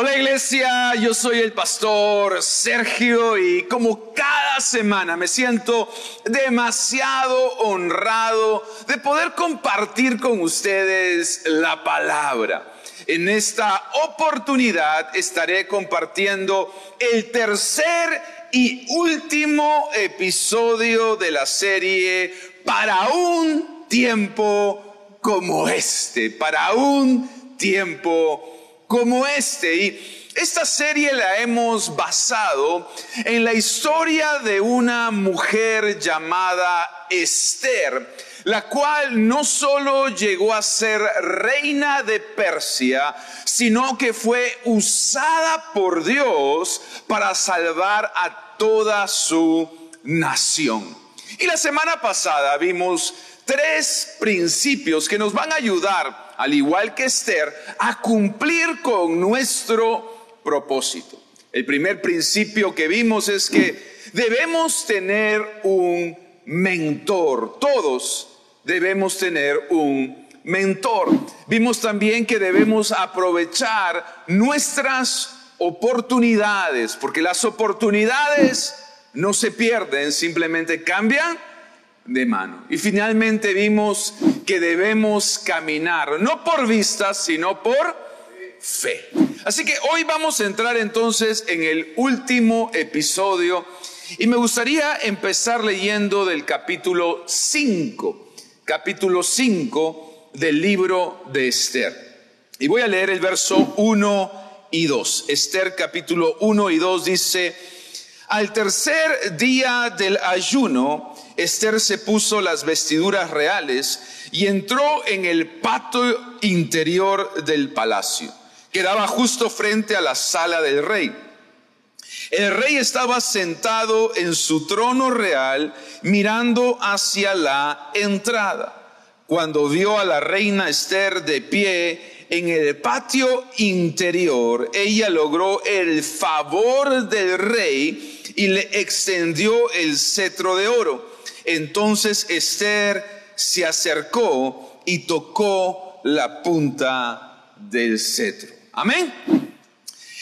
Hola iglesia, yo soy el pastor Sergio y como cada semana me siento demasiado honrado de poder compartir con ustedes la palabra. En esta oportunidad estaré compartiendo el tercer y último episodio de la serie para un tiempo como este, para un tiempo como este. Y esta serie la hemos basado en la historia de una mujer llamada Esther, la cual no solo llegó a ser reina de Persia, sino que fue usada por Dios para salvar a toda su nación. Y la semana pasada vimos tres principios que nos van a ayudar al igual que Esther, a cumplir con nuestro propósito. El primer principio que vimos es que debemos tener un mentor. Todos debemos tener un mentor. Vimos también que debemos aprovechar nuestras oportunidades, porque las oportunidades no se pierden, simplemente cambian de mano. Y finalmente vimos que debemos caminar, no por vista, sino por fe. Así que hoy vamos a entrar entonces en el último episodio y me gustaría empezar leyendo del capítulo 5, capítulo 5 del libro de Esther. Y voy a leer el verso 1 y 2. Esther capítulo 1 y 2 dice, al tercer día del ayuno, Esther se puso las vestiduras reales y entró en el patio interior del palacio, que daba justo frente a la sala del rey. El rey estaba sentado en su trono real mirando hacia la entrada. Cuando vio a la reina Esther de pie en el patio interior, ella logró el favor del rey y le extendió el cetro de oro. Entonces Esther se acercó y tocó la punta del cetro. Amén.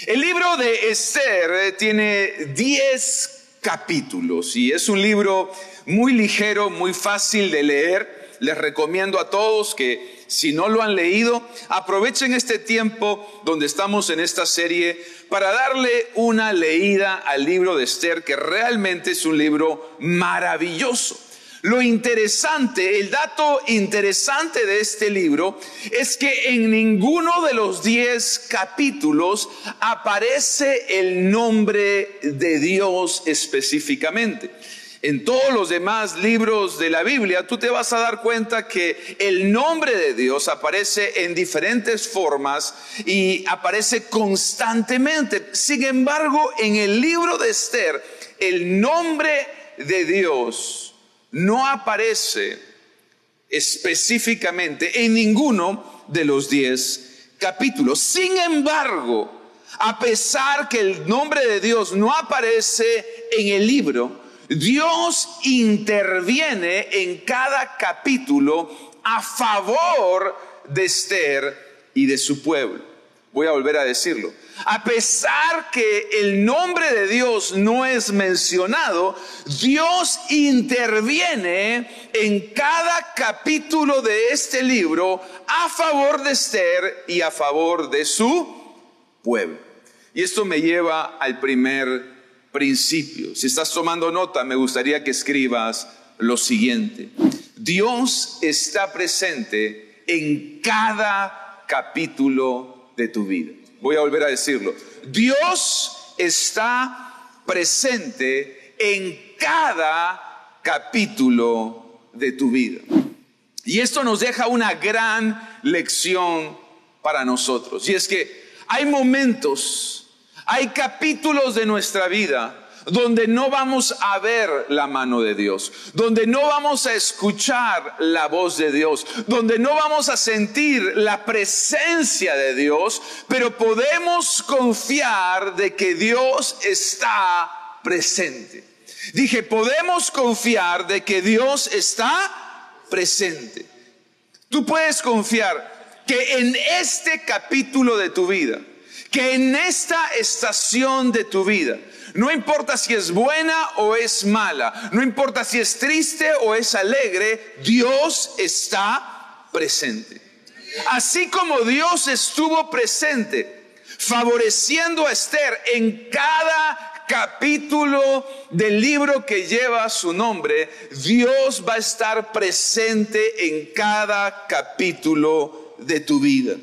El libro de Esther tiene 10 capítulos y es un libro muy ligero, muy fácil de leer. Les recomiendo a todos que si no lo han leído, aprovechen este tiempo donde estamos en esta serie para darle una leída al libro de Esther, que realmente es un libro maravilloso. Lo interesante, el dato interesante de este libro es que en ninguno de los diez capítulos aparece el nombre de Dios específicamente en todos los demás libros de la Biblia, tú te vas a dar cuenta que el nombre de Dios aparece en diferentes formas y aparece constantemente. Sin embargo, en el libro de Esther, el nombre de Dios no aparece específicamente en ninguno de los diez capítulos. Sin embargo, a pesar que el nombre de Dios no aparece en el libro, Dios interviene en cada capítulo a favor de Esther y de su pueblo. Voy a volver a decirlo. A pesar que el nombre de Dios no es mencionado, Dios interviene en cada capítulo de este libro a favor de Esther y a favor de su pueblo. Y esto me lleva al primer principio. Si estás tomando nota, me gustaría que escribas lo siguiente. Dios está presente en cada capítulo de tu vida. Voy a volver a decirlo. Dios está presente en cada capítulo de tu vida. Y esto nos deja una gran lección para nosotros. Y es que hay momentos hay capítulos de nuestra vida donde no vamos a ver la mano de Dios, donde no vamos a escuchar la voz de Dios, donde no vamos a sentir la presencia de Dios, pero podemos confiar de que Dios está presente. Dije, podemos confiar de que Dios está presente. Tú puedes confiar que en este capítulo de tu vida, que en esta estación de tu vida, no importa si es buena o es mala, no importa si es triste o es alegre, Dios está presente. Así como Dios estuvo presente, favoreciendo a Esther en cada capítulo del libro que lleva su nombre, Dios va a estar presente en cada capítulo de tu vida.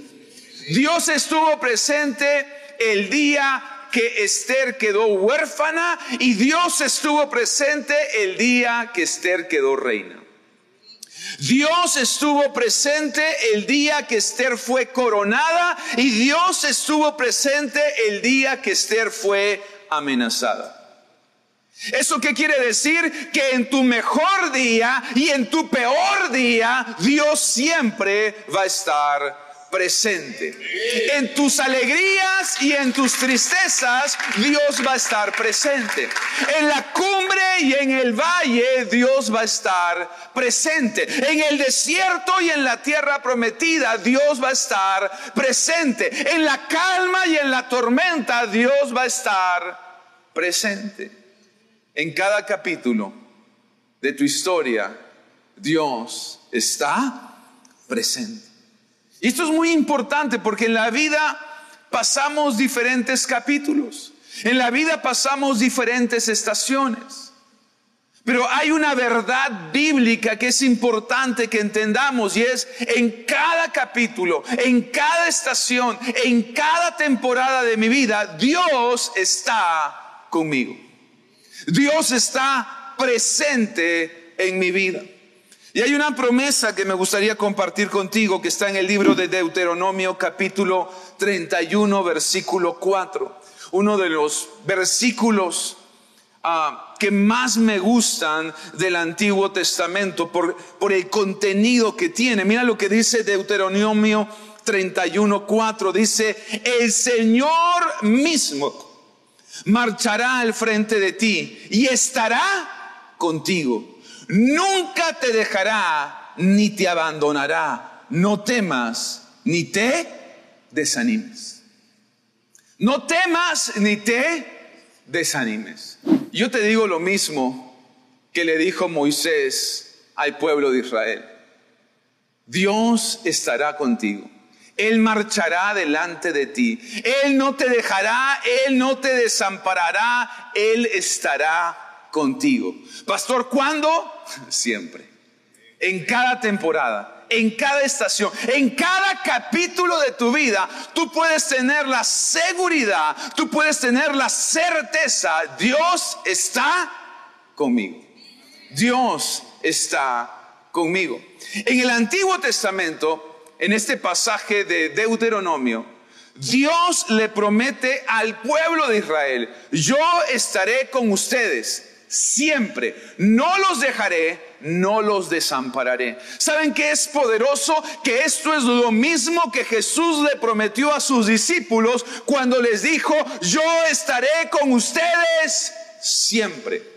Dios estuvo presente el día que Esther quedó huérfana y Dios estuvo presente el día que Esther quedó reina. Dios estuvo presente el día que Esther fue coronada y Dios estuvo presente el día que Esther fue amenazada. ¿Eso qué quiere decir? Que en tu mejor día y en tu peor día, Dios siempre va a estar presente. En tus alegrías y en tus tristezas, Dios va a estar presente. En la cumbre y en el valle, Dios va a estar presente. En el desierto y en la tierra prometida, Dios va a estar presente. En la calma y en la tormenta, Dios va a estar presente. En cada capítulo de tu historia, Dios está presente. Y esto es muy importante porque en la vida pasamos diferentes capítulos, en la vida pasamos diferentes estaciones. Pero hay una verdad bíblica que es importante que entendamos y es en cada capítulo, en cada estación, en cada temporada de mi vida, Dios está conmigo. Dios está presente en mi vida. Y hay una promesa que me gustaría compartir contigo que está en el libro de Deuteronomio capítulo 31 versículo 4. Uno de los versículos ah, que más me gustan del Antiguo Testamento por, por el contenido que tiene. Mira lo que dice Deuteronomio 31 4. Dice, el Señor mismo marchará al frente de ti y estará contigo nunca te dejará ni te abandonará. No temas ni te desanimes. No temas ni te desanimes. Yo te digo lo mismo que le dijo Moisés al pueblo de Israel. Dios estará contigo. Él marchará delante de ti. Él no te dejará, Él no te desamparará, Él estará contigo. Pastor, ¿cuándo? Siempre. En cada temporada, en cada estación, en cada capítulo de tu vida, tú puedes tener la seguridad, tú puedes tener la certeza, Dios está conmigo. Dios está conmigo. En el Antiguo Testamento, en este pasaje de Deuteronomio, Dios le promete al pueblo de Israel, yo estaré con ustedes siempre. No los dejaré, no los desampararé. ¿Saben qué es poderoso? Que esto es lo mismo que Jesús le prometió a sus discípulos cuando les dijo, yo estaré con ustedes siempre.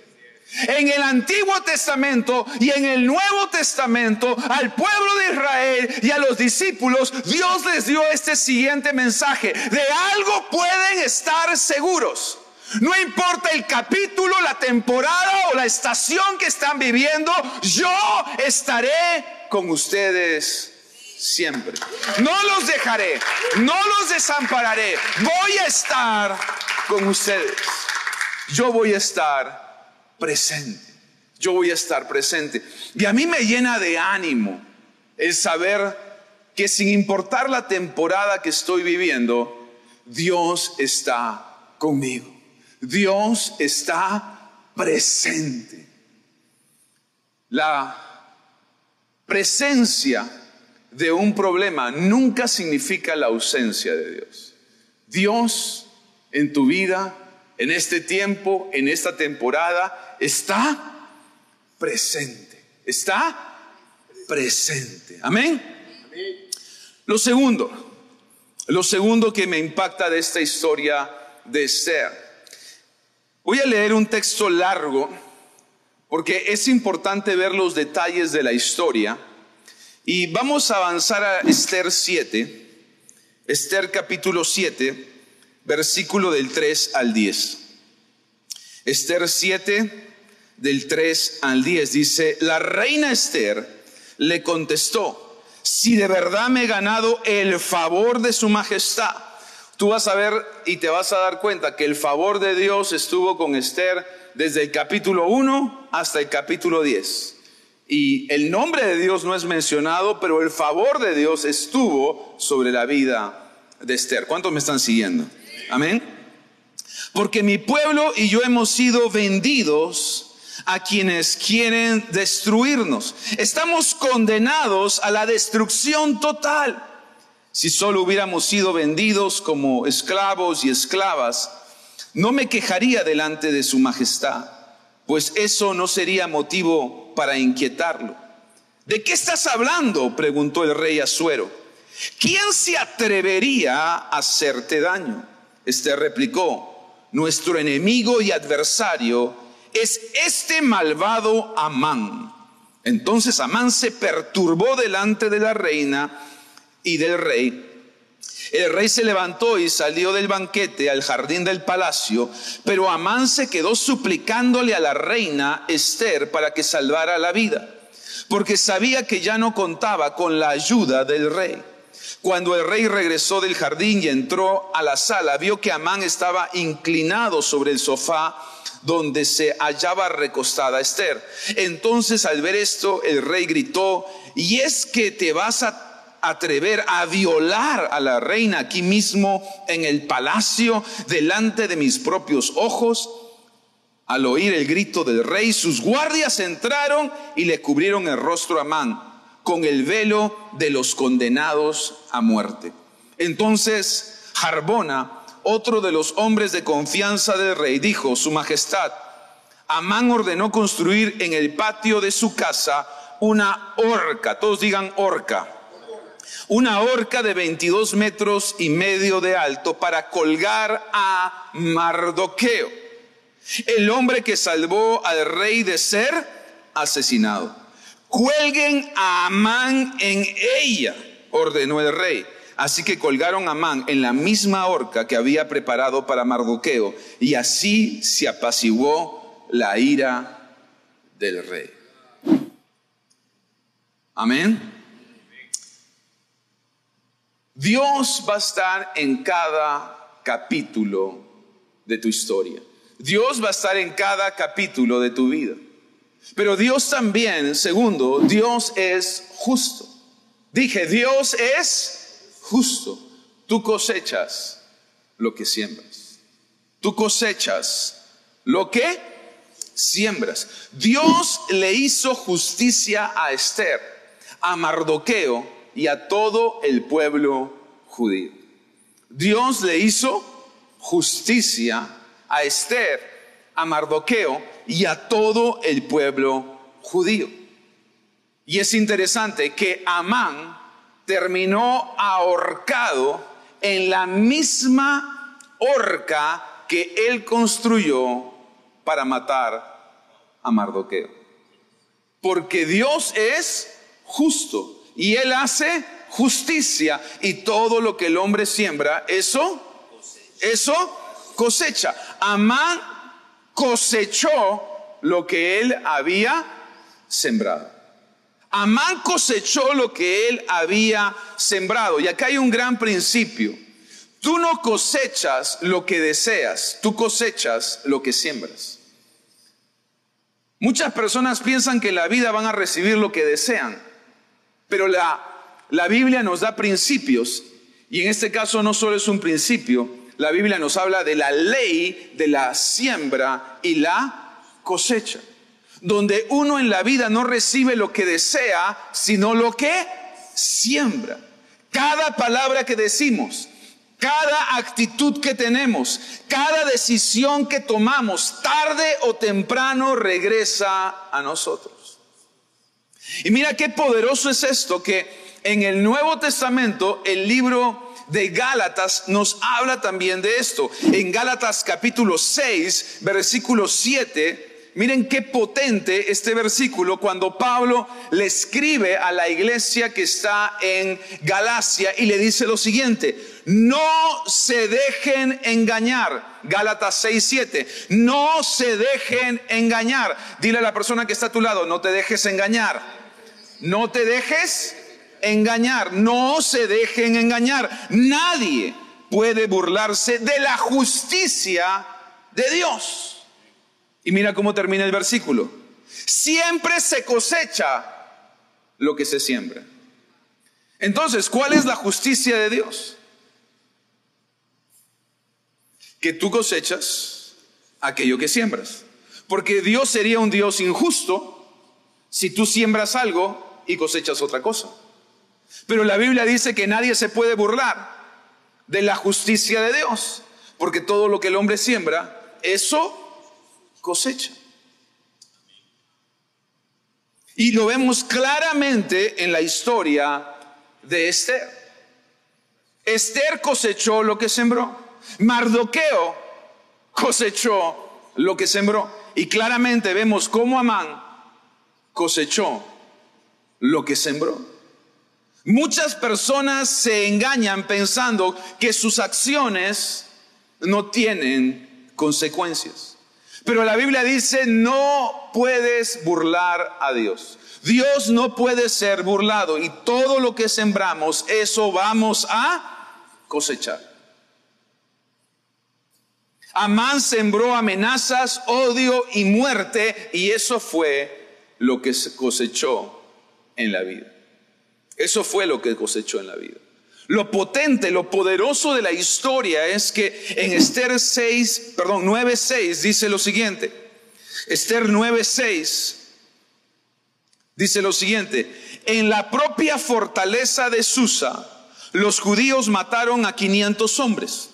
En el Antiguo Testamento y en el Nuevo Testamento, al pueblo de Israel y a los discípulos, Dios les dio este siguiente mensaje. De algo pueden estar seguros. No importa el capítulo, la temporada o la estación que están viviendo, yo estaré con ustedes siempre. No los dejaré, no los desampararé. Voy a estar con ustedes. Yo voy a estar presente. Yo voy a estar presente. Y a mí me llena de ánimo el saber que sin importar la temporada que estoy viviendo, Dios está conmigo. Dios está presente. La presencia de un problema nunca significa la ausencia de Dios. Dios en tu vida, en este tiempo, en esta temporada, está presente. Está presente. Amén. Lo segundo, lo segundo que me impacta de esta historia de ser Voy a leer un texto largo porque es importante ver los detalles de la historia y vamos a avanzar a Esther 7, Esther capítulo 7, versículo del 3 al 10. Esther 7, del 3 al 10, dice, la reina Esther le contestó, si de verdad me he ganado el favor de su majestad, tú vas a ver y te vas a dar cuenta que el favor de Dios estuvo con Esther desde el capítulo 1 hasta el capítulo 10. Y el nombre de Dios no es mencionado, pero el favor de Dios estuvo sobre la vida de Esther. ¿Cuántos me están siguiendo? Amén porque mi pueblo y yo hemos sido vendidos a quienes quieren destruirnos. Estamos condenados a la destrucción total. Si solo hubiéramos sido vendidos como esclavos y esclavas, no me quejaría delante de su majestad, pues eso no sería motivo para inquietarlo. ¿De qué estás hablando? preguntó el rey Asuero. ¿Quién se atrevería a hacerte daño? Este replicó, nuestro enemigo y adversario, es este malvado Amán. Entonces Amán se perturbó delante de la reina y del rey. El rey se levantó y salió del banquete al jardín del palacio, pero Amán se quedó suplicándole a la reina Esther para que salvara la vida, porque sabía que ya no contaba con la ayuda del rey. Cuando el rey regresó del jardín y entró a la sala, vio que Amán estaba inclinado sobre el sofá donde se hallaba recostada Esther. Entonces al ver esto, el rey gritó, ¿y es que te vas a atrever a violar a la reina aquí mismo en el palacio delante de mis propios ojos? Al oír el grito del rey, sus guardias entraron y le cubrieron el rostro a Amán con el velo de los condenados a muerte. Entonces Jarbona, otro de los hombres de confianza del rey, dijo, Su Majestad, Amán ordenó construir en el patio de su casa una horca, todos digan horca, una horca de 22 metros y medio de alto para colgar a Mardoqueo, el hombre que salvó al rey de ser asesinado cuelguen a Amán en ella, ordenó el rey. Así que colgaron a Amán en la misma horca que había preparado para Mardoqueo, y así se apaciguó la ira del rey. Amén. Dios va a estar en cada capítulo de tu historia. Dios va a estar en cada capítulo de tu vida. Pero Dios también, segundo, Dios es justo. Dije, Dios es justo. Tú cosechas lo que siembras. Tú cosechas lo que siembras. Dios le hizo justicia a Esther, a Mardoqueo y a todo el pueblo judío. Dios le hizo justicia a Esther, a Mardoqueo y a todo el pueblo judío. Y es interesante que Amán terminó ahorcado en la misma horca que él construyó para matar a Mardoqueo. Porque Dios es justo y él hace justicia y todo lo que el hombre siembra, eso, eso cosecha. Amán cosechó lo que él había sembrado. Amán cosechó lo que él había sembrado. Y acá hay un gran principio. Tú no cosechas lo que deseas, tú cosechas lo que siembras. Muchas personas piensan que en la vida van a recibir lo que desean, pero la, la Biblia nos da principios, y en este caso no solo es un principio, la Biblia nos habla de la ley de la siembra y la cosecha, donde uno en la vida no recibe lo que desea, sino lo que siembra. Cada palabra que decimos, cada actitud que tenemos, cada decisión que tomamos, tarde o temprano regresa a nosotros. Y mira qué poderoso es esto, que en el Nuevo Testamento el libro de Gálatas nos habla también de esto. En Gálatas capítulo 6, versículo 7, miren qué potente este versículo cuando Pablo le escribe a la iglesia que está en Galacia y le dice lo siguiente, no se dejen engañar. Gálatas 6, 7. No se dejen engañar. Dile a la persona que está a tu lado, no te dejes engañar. No te dejes engañar. No se dejen engañar. Nadie puede burlarse de la justicia de Dios. Y mira cómo termina el versículo. Siempre se cosecha lo que se siembra. Entonces, ¿cuál es la justicia de Dios? Que tú cosechas aquello que siembras. Porque Dios sería un Dios injusto si tú siembras algo y cosechas otra cosa. Pero la Biblia dice que nadie se puede burlar de la justicia de Dios, porque todo lo que el hombre siembra, eso cosecha. Y lo vemos claramente en la historia de Esther. Esther cosechó lo que sembró. Mardoqueo cosechó lo que sembró. Y claramente vemos cómo Amán cosechó lo que sembró. Muchas personas se engañan pensando que sus acciones no tienen consecuencias. Pero la Biblia dice, no puedes burlar a Dios. Dios no puede ser burlado y todo lo que sembramos, eso vamos a cosechar. Amán sembró amenazas, odio y muerte y eso fue lo que se cosechó en la vida. Eso fue lo que cosechó en la vida. Lo potente, lo poderoso de la historia es que en Esther 6, perdón, 9:6 dice lo siguiente. Esther 9:6 dice lo siguiente, en la propia fortaleza de Susa los judíos mataron a 500 hombres.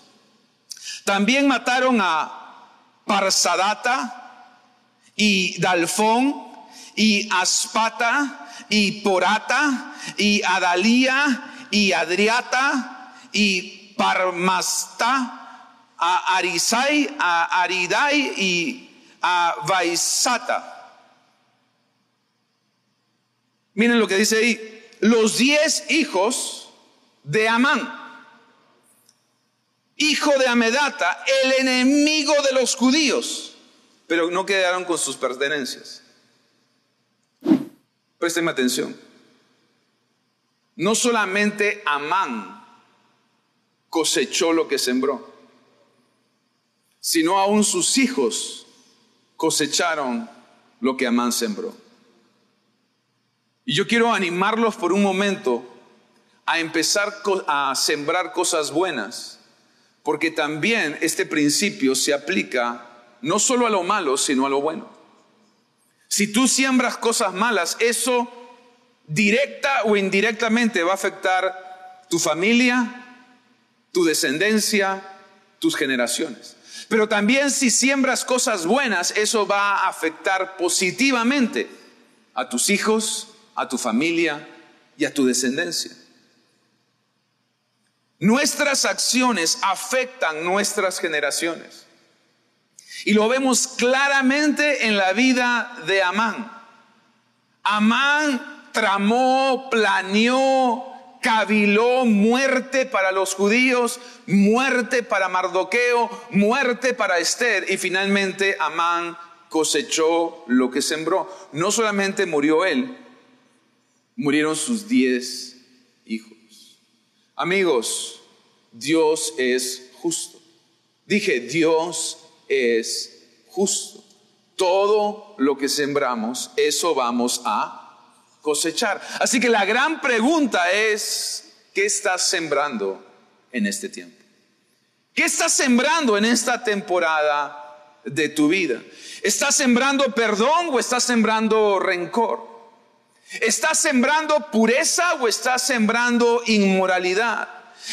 También mataron a Parsadata y Dalfón y Aspata y Porata, y Adalía, y Adriata, y Parmasta, a Arisai, a Aridai y a Vaisata. Miren lo que dice ahí. Los diez hijos de Amán, hijo de Amedata, el enemigo de los judíos, pero no quedaron con sus pertenencias. Présteme atención. No solamente Amán cosechó lo que sembró, sino aún sus hijos cosecharon lo que Amán sembró. Y yo quiero animarlos por un momento a empezar a sembrar cosas buenas, porque también este principio se aplica no solo a lo malo, sino a lo bueno. Si tú siembras cosas malas, eso directa o indirectamente va a afectar tu familia, tu descendencia, tus generaciones. Pero también si siembras cosas buenas, eso va a afectar positivamente a tus hijos, a tu familia y a tu descendencia. Nuestras acciones afectan nuestras generaciones. Y lo vemos claramente en la vida de Amán. Amán tramó, planeó, caviló muerte para los judíos, muerte para Mardoqueo, muerte para Esther y finalmente Amán cosechó lo que sembró. No solamente murió él, murieron sus diez hijos. Amigos, Dios es justo. Dije, Dios es justo. Todo lo que sembramos, eso vamos a cosechar. Así que la gran pregunta es, ¿qué estás sembrando en este tiempo? ¿Qué estás sembrando en esta temporada de tu vida? ¿Estás sembrando perdón o estás sembrando rencor? ¿Estás sembrando pureza o estás sembrando inmoralidad?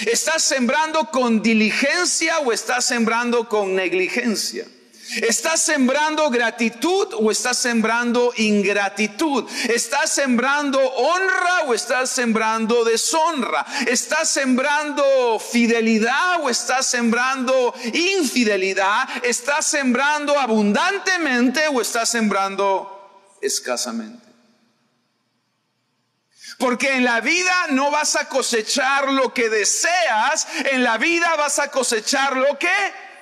¿Estás sembrando con diligencia o estás sembrando con negligencia? ¿Estás sembrando gratitud o estás sembrando ingratitud? ¿Estás sembrando honra o estás sembrando deshonra? ¿Estás sembrando fidelidad o estás sembrando infidelidad? ¿Estás sembrando abundantemente o estás sembrando escasamente? Porque en la vida no vas a cosechar lo que deseas, en la vida vas a cosechar lo que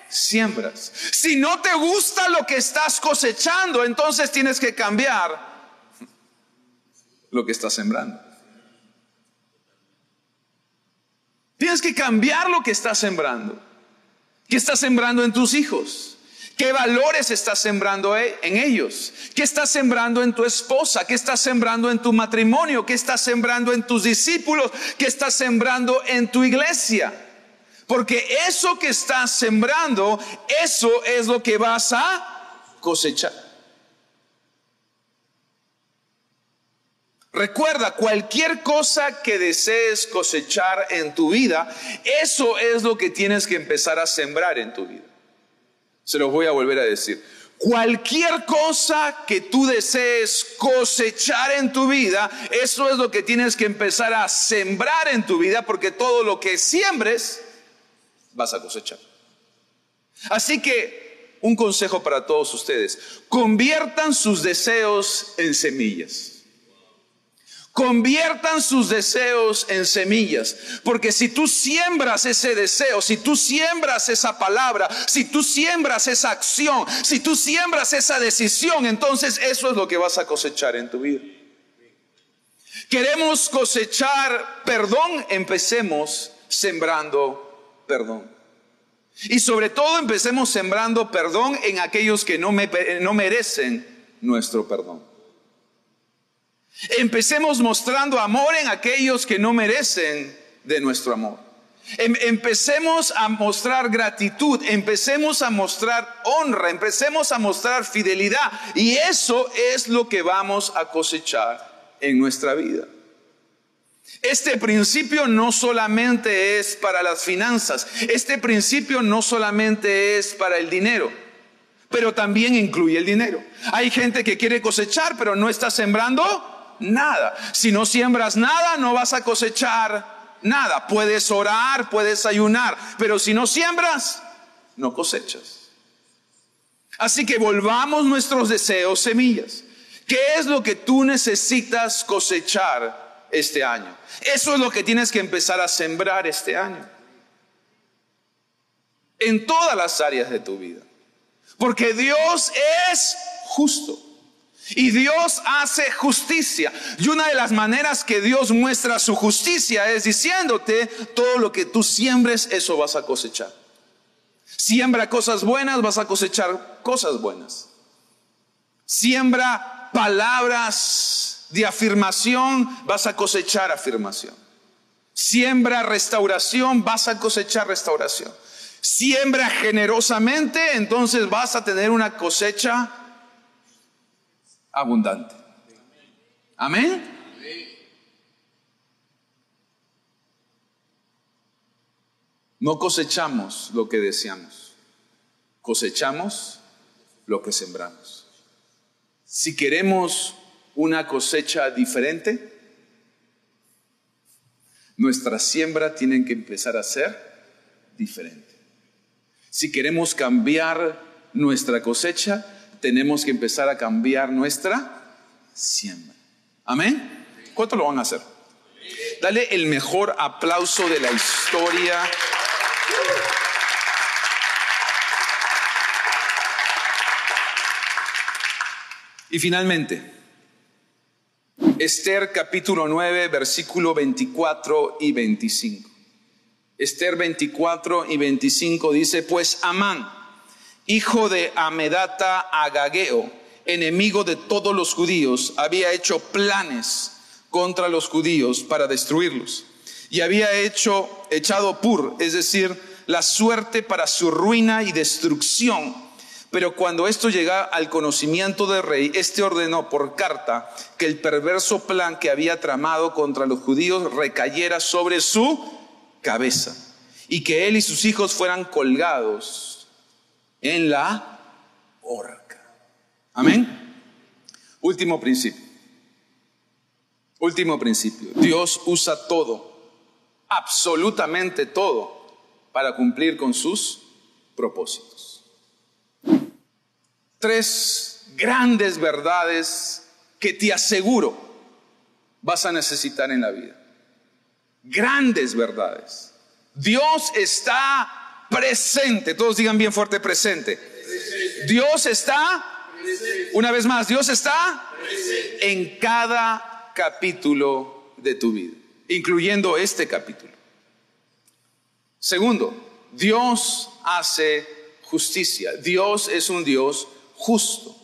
siembras. Si no te gusta lo que estás cosechando, entonces tienes que cambiar lo que estás sembrando. Tienes que cambiar lo que estás sembrando. ¿Qué estás sembrando en tus hijos? ¿Qué valores estás sembrando e-, en ellos? ¿Qué estás sembrando en tu esposa? ¿Qué estás sembrando en tu matrimonio? ¿Qué estás sembrando en tus discípulos? ¿Qué estás sembrando en tu iglesia? Porque eso que estás sembrando, eso es lo que vas a cosechar. Recuerda, cualquier cosa que desees cosechar en tu vida, eso es lo que tienes que empezar a sembrar en tu vida. Se los voy a volver a decir. Cualquier cosa que tú desees cosechar en tu vida, eso es lo que tienes que empezar a sembrar en tu vida, porque todo lo que siembres, vas a cosechar. Así que, un consejo para todos ustedes, conviertan sus deseos en semillas. Conviertan sus deseos en semillas. Porque si tú siembras ese deseo, si tú siembras esa palabra, si tú siembras esa acción, si tú siembras esa decisión, entonces eso es lo que vas a cosechar en tu vida. Queremos cosechar perdón, empecemos sembrando perdón. Y sobre todo empecemos sembrando perdón en aquellos que no, no merecen nuestro perdón. Empecemos mostrando amor en aquellos que no merecen de nuestro amor. Em, empecemos a mostrar gratitud, empecemos a mostrar honra, empecemos a mostrar fidelidad. Y eso es lo que vamos a cosechar en nuestra vida. Este principio no solamente es para las finanzas, este principio no solamente es para el dinero, pero también incluye el dinero. Hay gente que quiere cosechar, pero no está sembrando nada. Si no siembras nada, no vas a cosechar nada. Puedes orar, puedes ayunar, pero si no siembras, no cosechas. Así que volvamos nuestros deseos semillas. ¿Qué es lo que tú necesitas cosechar este año? Eso es lo que tienes que empezar a sembrar este año. En todas las áreas de tu vida. Porque Dios es justo. Y Dios hace justicia. Y una de las maneras que Dios muestra su justicia es diciéndote, todo lo que tú siembres, eso vas a cosechar. Siembra cosas buenas, vas a cosechar cosas buenas. Siembra palabras de afirmación, vas a cosechar afirmación. Siembra restauración, vas a cosechar restauración. Siembra generosamente, entonces vas a tener una cosecha abundante. Amén. No cosechamos lo que deseamos, cosechamos lo que sembramos. Si queremos una cosecha diferente, nuestra siembra tiene que empezar a ser diferente. Si queremos cambiar nuestra cosecha, tenemos que empezar a cambiar nuestra siembra. Amén. ¿Cuánto lo van a hacer? Dale el mejor aplauso de la historia. Y finalmente, Esther capítulo 9, versículo 24 y 25. Esther 24 y 25 dice, pues Amán, hijo de Amedata Agageo, enemigo de todos los judíos, había hecho planes contra los judíos para destruirlos. Y había hecho, echado pur, es decir, la suerte para su ruina y destrucción. Pero cuando esto llega al conocimiento del rey, éste ordenó por carta que el perverso plan que había tramado contra los judíos recayera sobre su cabeza y que él y sus hijos fueran colgados en la horca. Amén. Último principio. Último principio. Dios usa todo, absolutamente todo, para cumplir con sus propósitos. Tres grandes verdades que te aseguro vas a necesitar en la vida. Grandes verdades. Dios está presente. Todos digan bien fuerte presente. Dios está, una vez más, Dios está en cada capítulo de tu vida, incluyendo este capítulo. Segundo, Dios hace justicia. Dios es un Dios justo.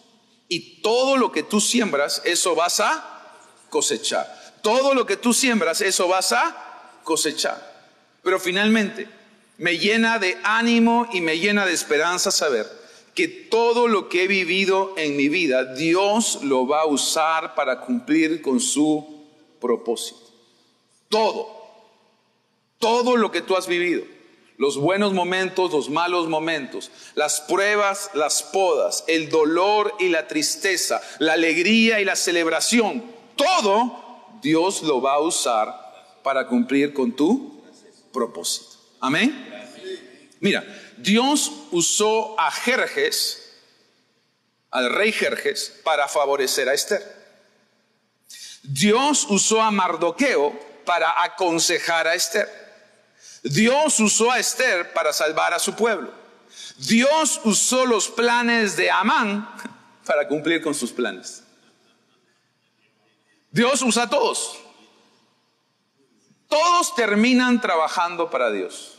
Y todo lo que tú siembras, eso vas a cosechar. Todo lo que tú siembras, eso vas a cosechar. Pero finalmente, me llena de ánimo y me llena de esperanza saber que todo lo que he vivido en mi vida, Dios lo va a usar para cumplir con su propósito. Todo, todo lo que tú has vivido, los buenos momentos, los malos momentos, las pruebas, las podas, el dolor y la tristeza, la alegría y la celebración, todo Dios lo va a usar para cumplir con tu propósito. Amén. Mira, Dios usó a Jerjes, al rey Jerjes, para favorecer a Esther. Dios usó a Mardoqueo para aconsejar a Esther. Dios usó a Esther para salvar a su pueblo. Dios usó los planes de Amán para cumplir con sus planes. Dios usa a todos. Todos terminan trabajando para Dios.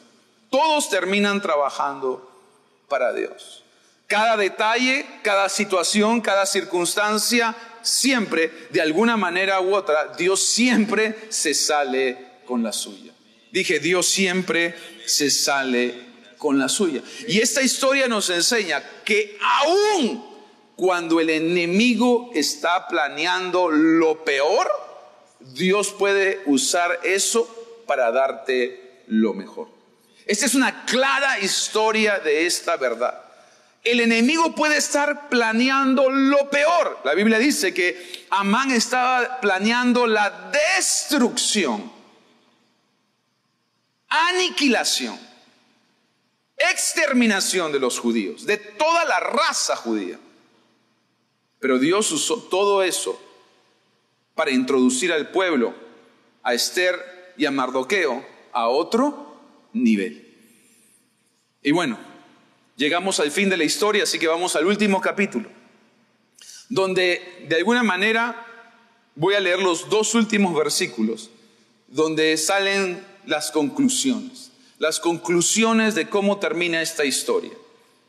Todos terminan trabajando para Dios. Cada detalle, cada situación, cada circunstancia, siempre, de alguna manera u otra, Dios siempre se sale con la suya. Dije, Dios siempre se sale con la suya. Y esta historia nos enseña que aún cuando el enemigo está planeando lo peor, Dios puede usar eso para darte lo mejor. Esta es una clara historia de esta verdad. El enemigo puede estar planeando lo peor. La Biblia dice que Amán estaba planeando la destrucción, aniquilación, exterminación de los judíos, de toda la raza judía. Pero Dios usó todo eso para introducir al pueblo, a Esther y a Mardoqueo, a otro nivel. Y bueno, llegamos al fin de la historia, así que vamos al último capítulo, donde de alguna manera voy a leer los dos últimos versículos, donde salen las conclusiones, las conclusiones de cómo termina esta historia.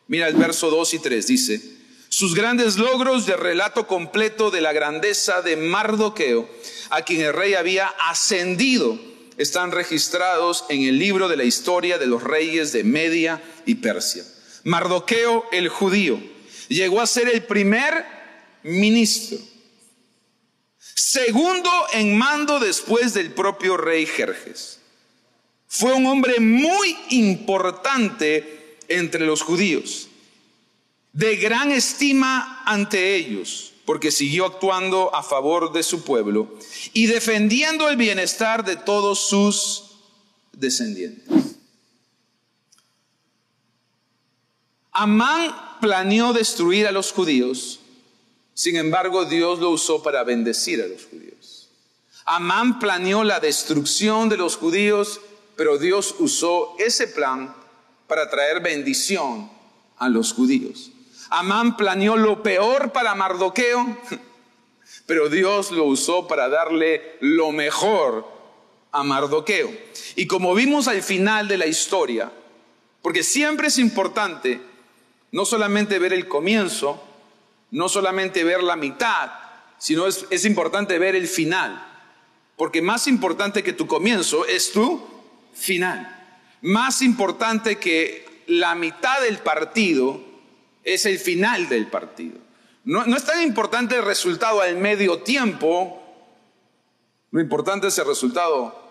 Mira el verso 2 y 3, dice, sus grandes logros de relato completo de la grandeza de Mardoqueo, a quien el rey había ascendido, están registrados en el libro de la historia de los reyes de Media y Persia. Mardoqueo el judío llegó a ser el primer ministro, segundo en mando después del propio rey Jerjes. Fue un hombre muy importante entre los judíos de gran estima ante ellos, porque siguió actuando a favor de su pueblo y defendiendo el bienestar de todos sus descendientes. Amán planeó destruir a los judíos, sin embargo Dios lo usó para bendecir a los judíos. Amán planeó la destrucción de los judíos, pero Dios usó ese plan para traer bendición a los judíos. Amán planeó lo peor para Mardoqueo, pero Dios lo usó para darle lo mejor a Mardoqueo. Y como vimos al final de la historia, porque siempre es importante no solamente ver el comienzo, no solamente ver la mitad, sino es, importante ver el final. Porque más importante que tu comienzo es tu final. Más importante que la mitad del partido es el final del partido. No, es tan importante el resultado al medio tiempo, lo importante es el resultado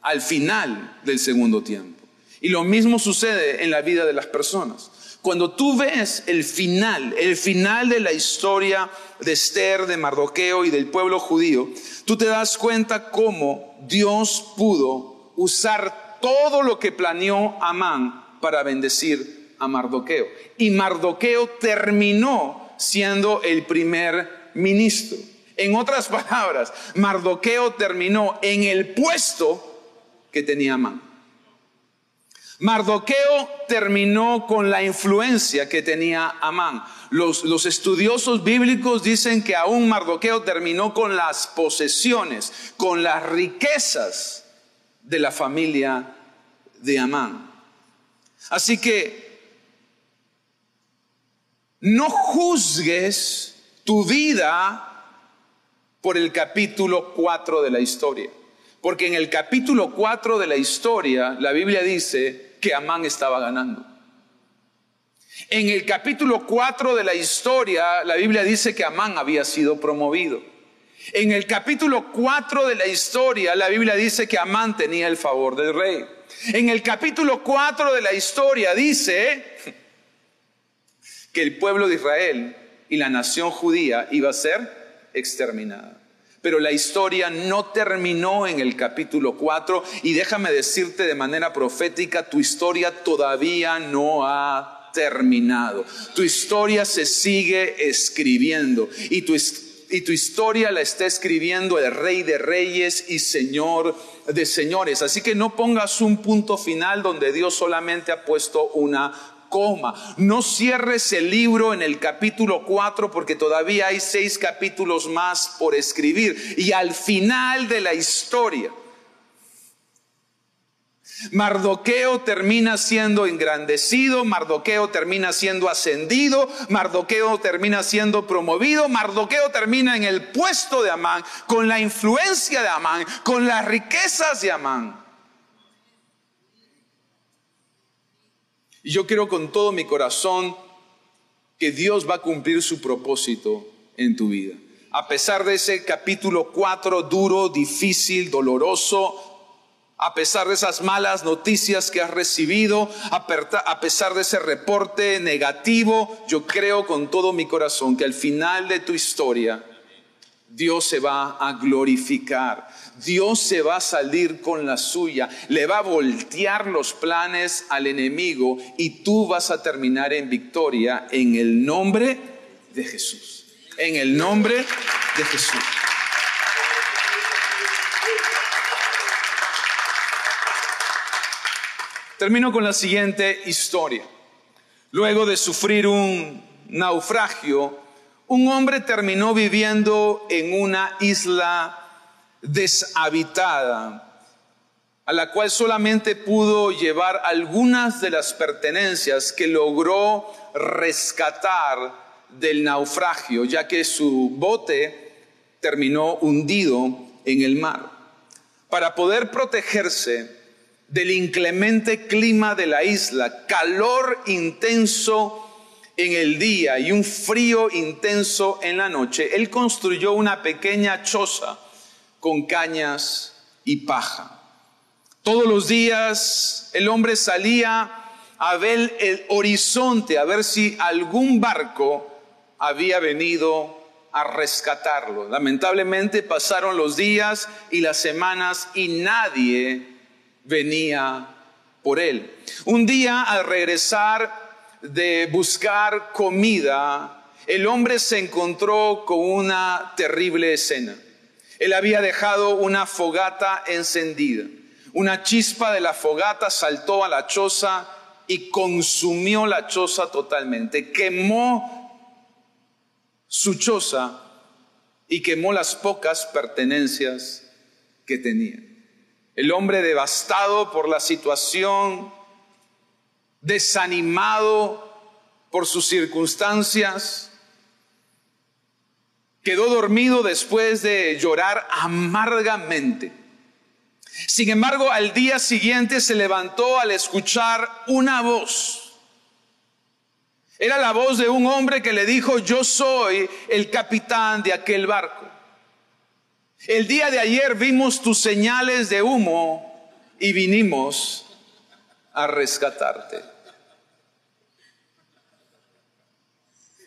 al final del segundo tiempo. Y lo mismo sucede en la vida de las personas. Cuando tú ves el final, el final de la historia de Esther, de Mardoqueo y del pueblo judío, tú te das cuenta cómo Dios pudo usar todo lo que planeó Amán para bendecir a Mardoqueo. Y Mardoqueo terminó siendo el primer ministro. En otras palabras, Mardoqueo terminó en el puesto que tenía Amán. Mardoqueo terminó con la influencia que tenía Amán. Los, los, estudiosos bíblicos dicen que aún Mardoqueo terminó con las posesiones, con las riquezas de la familia de Amán. Así que no juzgues tu vida por el capítulo 4 de la historia. Porque en el capítulo 4 de la historia, la Biblia dice que Amán estaba ganando. En el capítulo 4 de la historia, la Biblia dice que Amán había sido promovido. En el capítulo 4 de la historia, la Biblia dice que Amán tenía el favor del rey. En el capítulo 4 de la historia dice que el pueblo de Israel y la nación judía iba a ser exterminada. Pero la historia no terminó en el capítulo 4 y déjame decirte de manera profética, tu historia todavía no ha terminado. Tu historia se sigue escribiendo y tu, y tu historia la está escribiendo el Rey de Reyes y Señor de Señores. Así que no pongas un punto final donde Dios solamente ha puesto una coma. No cierres el libro en el capítulo 4 porque todavía hay seis capítulos más por escribir. Y al final de la historia, Mardoqueo termina siendo engrandecido, Mardoqueo termina siendo ascendido, Mardoqueo termina siendo promovido, Mardoqueo termina en el puesto de Amán, con la influencia de Amán, con las riquezas de Amán. Y yo quiero con todo mi corazón que Dios va a cumplir su propósito en tu vida. A pesar de ese capítulo 4 duro, difícil, doloroso, a pesar de esas malas noticias que has recibido, a pesar de ese reporte negativo, yo creo con todo mi corazón que al final de tu historia Dios se va a glorificar. Dios se va a salir con la suya, le va a voltear los planes al enemigo y tú vas a terminar en victoria en el nombre de Jesús. En el nombre de Jesús. Termino con la siguiente historia. Luego de sufrir un naufragio, un hombre terminó viviendo en una isla deshabitada, a la cual solamente pudo llevar algunas de las pertenencias que logró rescatar del naufragio, ya que su bote terminó hundido en el mar. Para poder protegerse del inclemente clima de la isla, calor intenso en el día y un frío intenso en la noche, él construyó una pequeña choza con cañas y paja. Todos los días el hombre salía a ver el horizonte, a ver si algún barco había venido a rescatarlo. Lamentablemente pasaron los días y las semanas y nadie venía por él. Un día al regresar de buscar comida, el hombre se encontró con una terrible escena. Él había dejado una fogata encendida. Una chispa de la fogata saltó a la choza y consumió la choza totalmente. Quemó su choza y quemó las pocas pertenencias que tenía. El hombre devastado por la situación, desanimado por sus circunstancias, quedó dormido después de llorar amargamente. Sin embargo, al día siguiente se levantó al escuchar una voz. Era la voz de un hombre que le dijo, yo soy el capitán de aquel barco. El día de ayer vimos tus señales de humo y vinimos a rescatarte.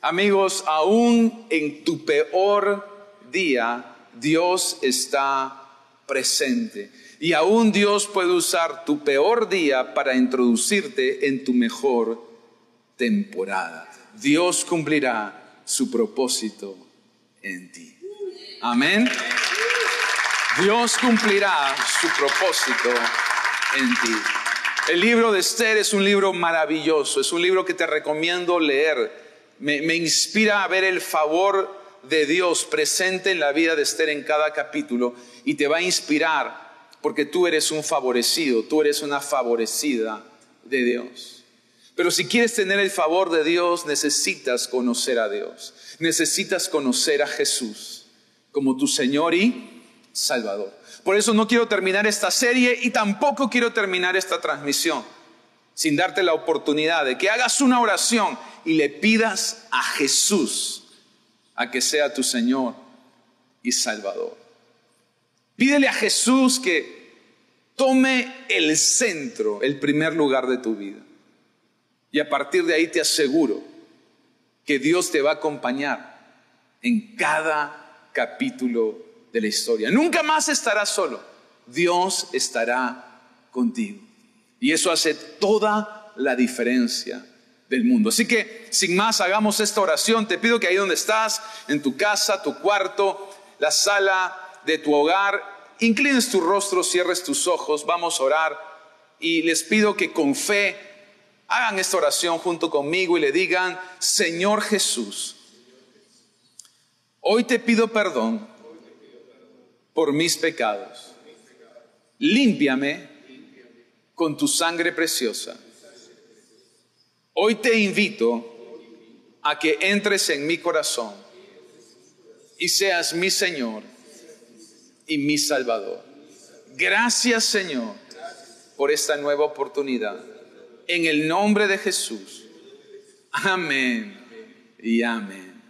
Amigos, aún en tu peor día, Dios está presente. Y aún Dios puede usar tu peor día para introducirte en tu mejor temporada. Dios cumplirá su propósito en ti. Amén. Dios cumplirá su propósito en ti. El libro de Esther es un libro maravilloso, es un libro que te recomiendo leer me, inspira a ver el favor de Dios presente en la vida de Esther en cada capítulo y te va a inspirar porque tú eres un favorecido, tú eres una favorecida de Dios. Pero si quieres tener el favor de Dios, necesitas conocer a Dios, necesitas conocer a Jesús como tu Señor y Salvador. Por eso no quiero terminar esta serie y tampoco quiero terminar esta transmisión sin darte la oportunidad de que hagas una oración y le pidas a Jesús a que sea tu Señor y Salvador. Pídele a Jesús que tome el centro, el primer lugar de tu vida. Y a partir de ahí te aseguro que Dios te va a acompañar en cada capítulo de la historia. Nunca más estarás solo. Dios estará contigo. Y eso hace toda la diferencia del mundo. Así que, sin más, hagamos esta oración. Te pido que ahí donde estás, en tu casa, tu cuarto, la sala de tu hogar, inclines tu rostro, cierres tus ojos, vamos a orar y les pido que con fe hagan esta oración junto conmigo y le digan, Señor Jesús, hoy te pido perdón por mis pecados. Límpiame con tu sangre preciosa. Hoy te invito a que entres en mi corazón y seas mi Señor y mi Salvador. Gracias Señor por esta nueva oportunidad. En el nombre de Jesús. Amén y amén.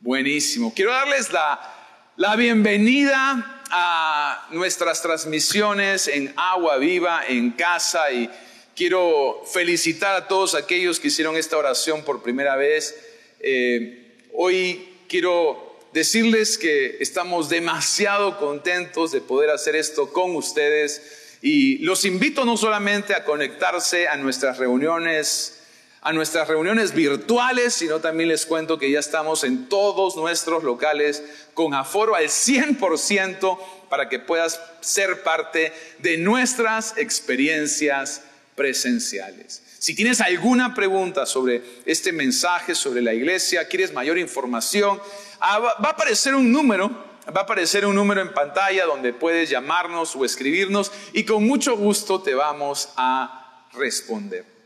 Buenísimo. Quiero darles la, la bienvenida a nuestras transmisiones en Agua Viva, en casa, y quiero felicitar a todos aquellos que hicieron esta oración por primera vez. Eh, hoy quiero decirles que estamos demasiado contentos de poder hacer esto con ustedes y los invito no solamente a conectarse a nuestras reuniones a nuestras reuniones virtuales, sino también les cuento que ya estamos en todos nuestros locales con aforo al 100% para que puedas ser parte de nuestras experiencias presenciales. Si tienes alguna pregunta sobre este mensaje, sobre la iglesia, quieres mayor información, ah, va a aparecer un número, va a aparecer un número en pantalla donde puedes llamarnos o escribirnos y con mucho gusto te vamos a responder.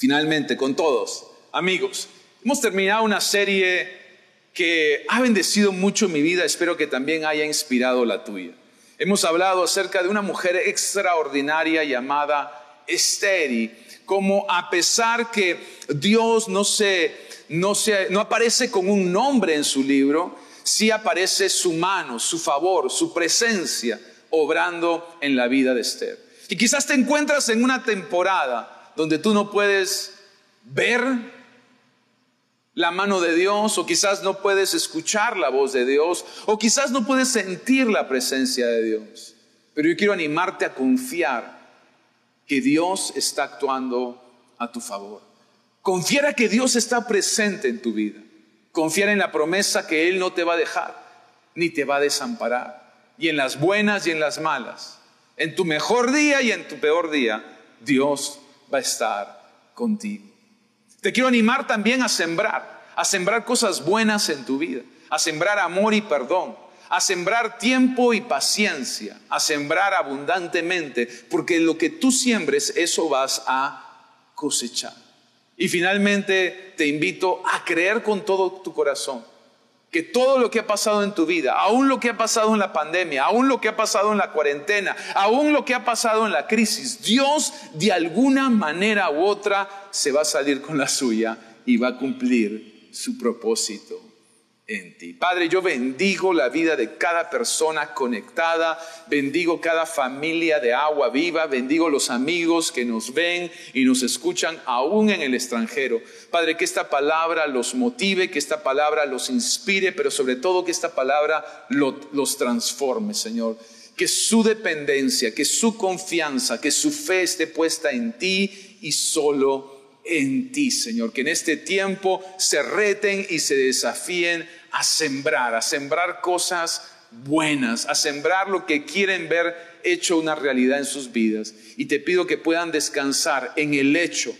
Finalmente, con todos, amigos, hemos terminado una serie que ha bendecido mucho mi vida, espero que también haya inspirado la tuya. Hemos hablado acerca de una mujer extraordinaria llamada Esther como a pesar que Dios no, se, no, se, no aparece con un nombre en su libro, sí aparece su mano, su favor, su presencia obrando en la vida de Esther. Y quizás te encuentras en una temporada donde tú no puedes ver la mano de Dios o quizás no puedes escuchar la voz de Dios o quizás no puedes sentir la presencia de Dios. Pero yo quiero animarte a confiar que Dios está actuando a tu favor. Confiar que Dios está presente en tu vida. Confiar en la promesa que Él no te va a dejar ni te va a desamparar. Y en las buenas y en las malas. En tu mejor día y en tu peor día, Dios va a estar contigo. Te quiero animar también a sembrar, a sembrar cosas buenas en tu vida, a sembrar amor y perdón, a sembrar tiempo y paciencia, a sembrar abundantemente, porque lo que tú siembres, eso vas a cosechar. Y finalmente te invito a creer con todo tu corazón que todo lo que ha pasado en tu vida, aún lo que ha pasado en la pandemia, aún lo que ha pasado en la cuarentena, aún lo que ha pasado en la crisis, Dios de alguna manera u otra se va a salir con la suya y va a cumplir su propósito Padre, yo bendigo la vida de cada persona conectada, bendigo cada familia de agua viva, bendigo los amigos que nos ven y nos escuchan aún en el extranjero. Padre, que esta palabra los motive, que esta palabra los inspire, pero sobre todo que esta palabra los transforme, Señor. Que su dependencia, que su confianza, que su fe esté puesta en ti y solo en ti, Señor. Que en este tiempo se reten y se desafíen a sembrar, a sembrar cosas buenas, a sembrar lo que quieren ver hecho una realidad en sus vidas. Y te pido que puedan descansar en el hecho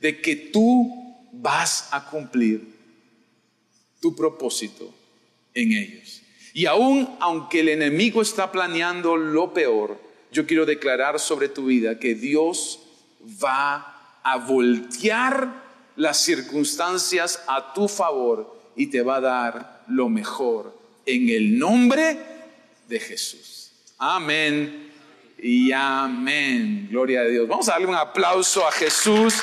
de que tú vas a cumplir tu propósito en ellos. Y aún aunque el enemigo está planeando lo peor, yo quiero declarar sobre tu vida que Dios va a voltear las circunstancias a tu favor y te va a dar lo mejor en el nombre de Jesús. Amén y amén. Gloria a Dios. Vamos a darle un aplauso a Jesús.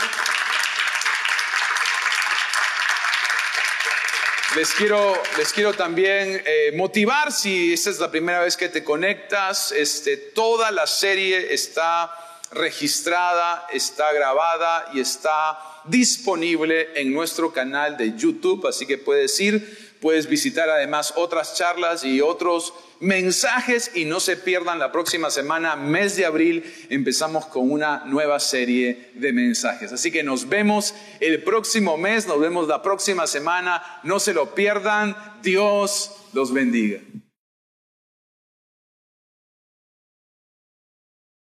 Les quiero, les quiero también eh, motivar, si esta es la primera vez que te conectas, este, toda la serie está registrada, está grabada y está disponible en nuestro canal de YouTube, así que puedes ir, puedes visitar además otras charlas y otros mensajes y no se pierdan la próxima semana, mes de abril, empezamos con una nueva serie de mensajes. Así que nos vemos el próximo mes, nos vemos la próxima semana, no se lo pierdan, Dios los bendiga.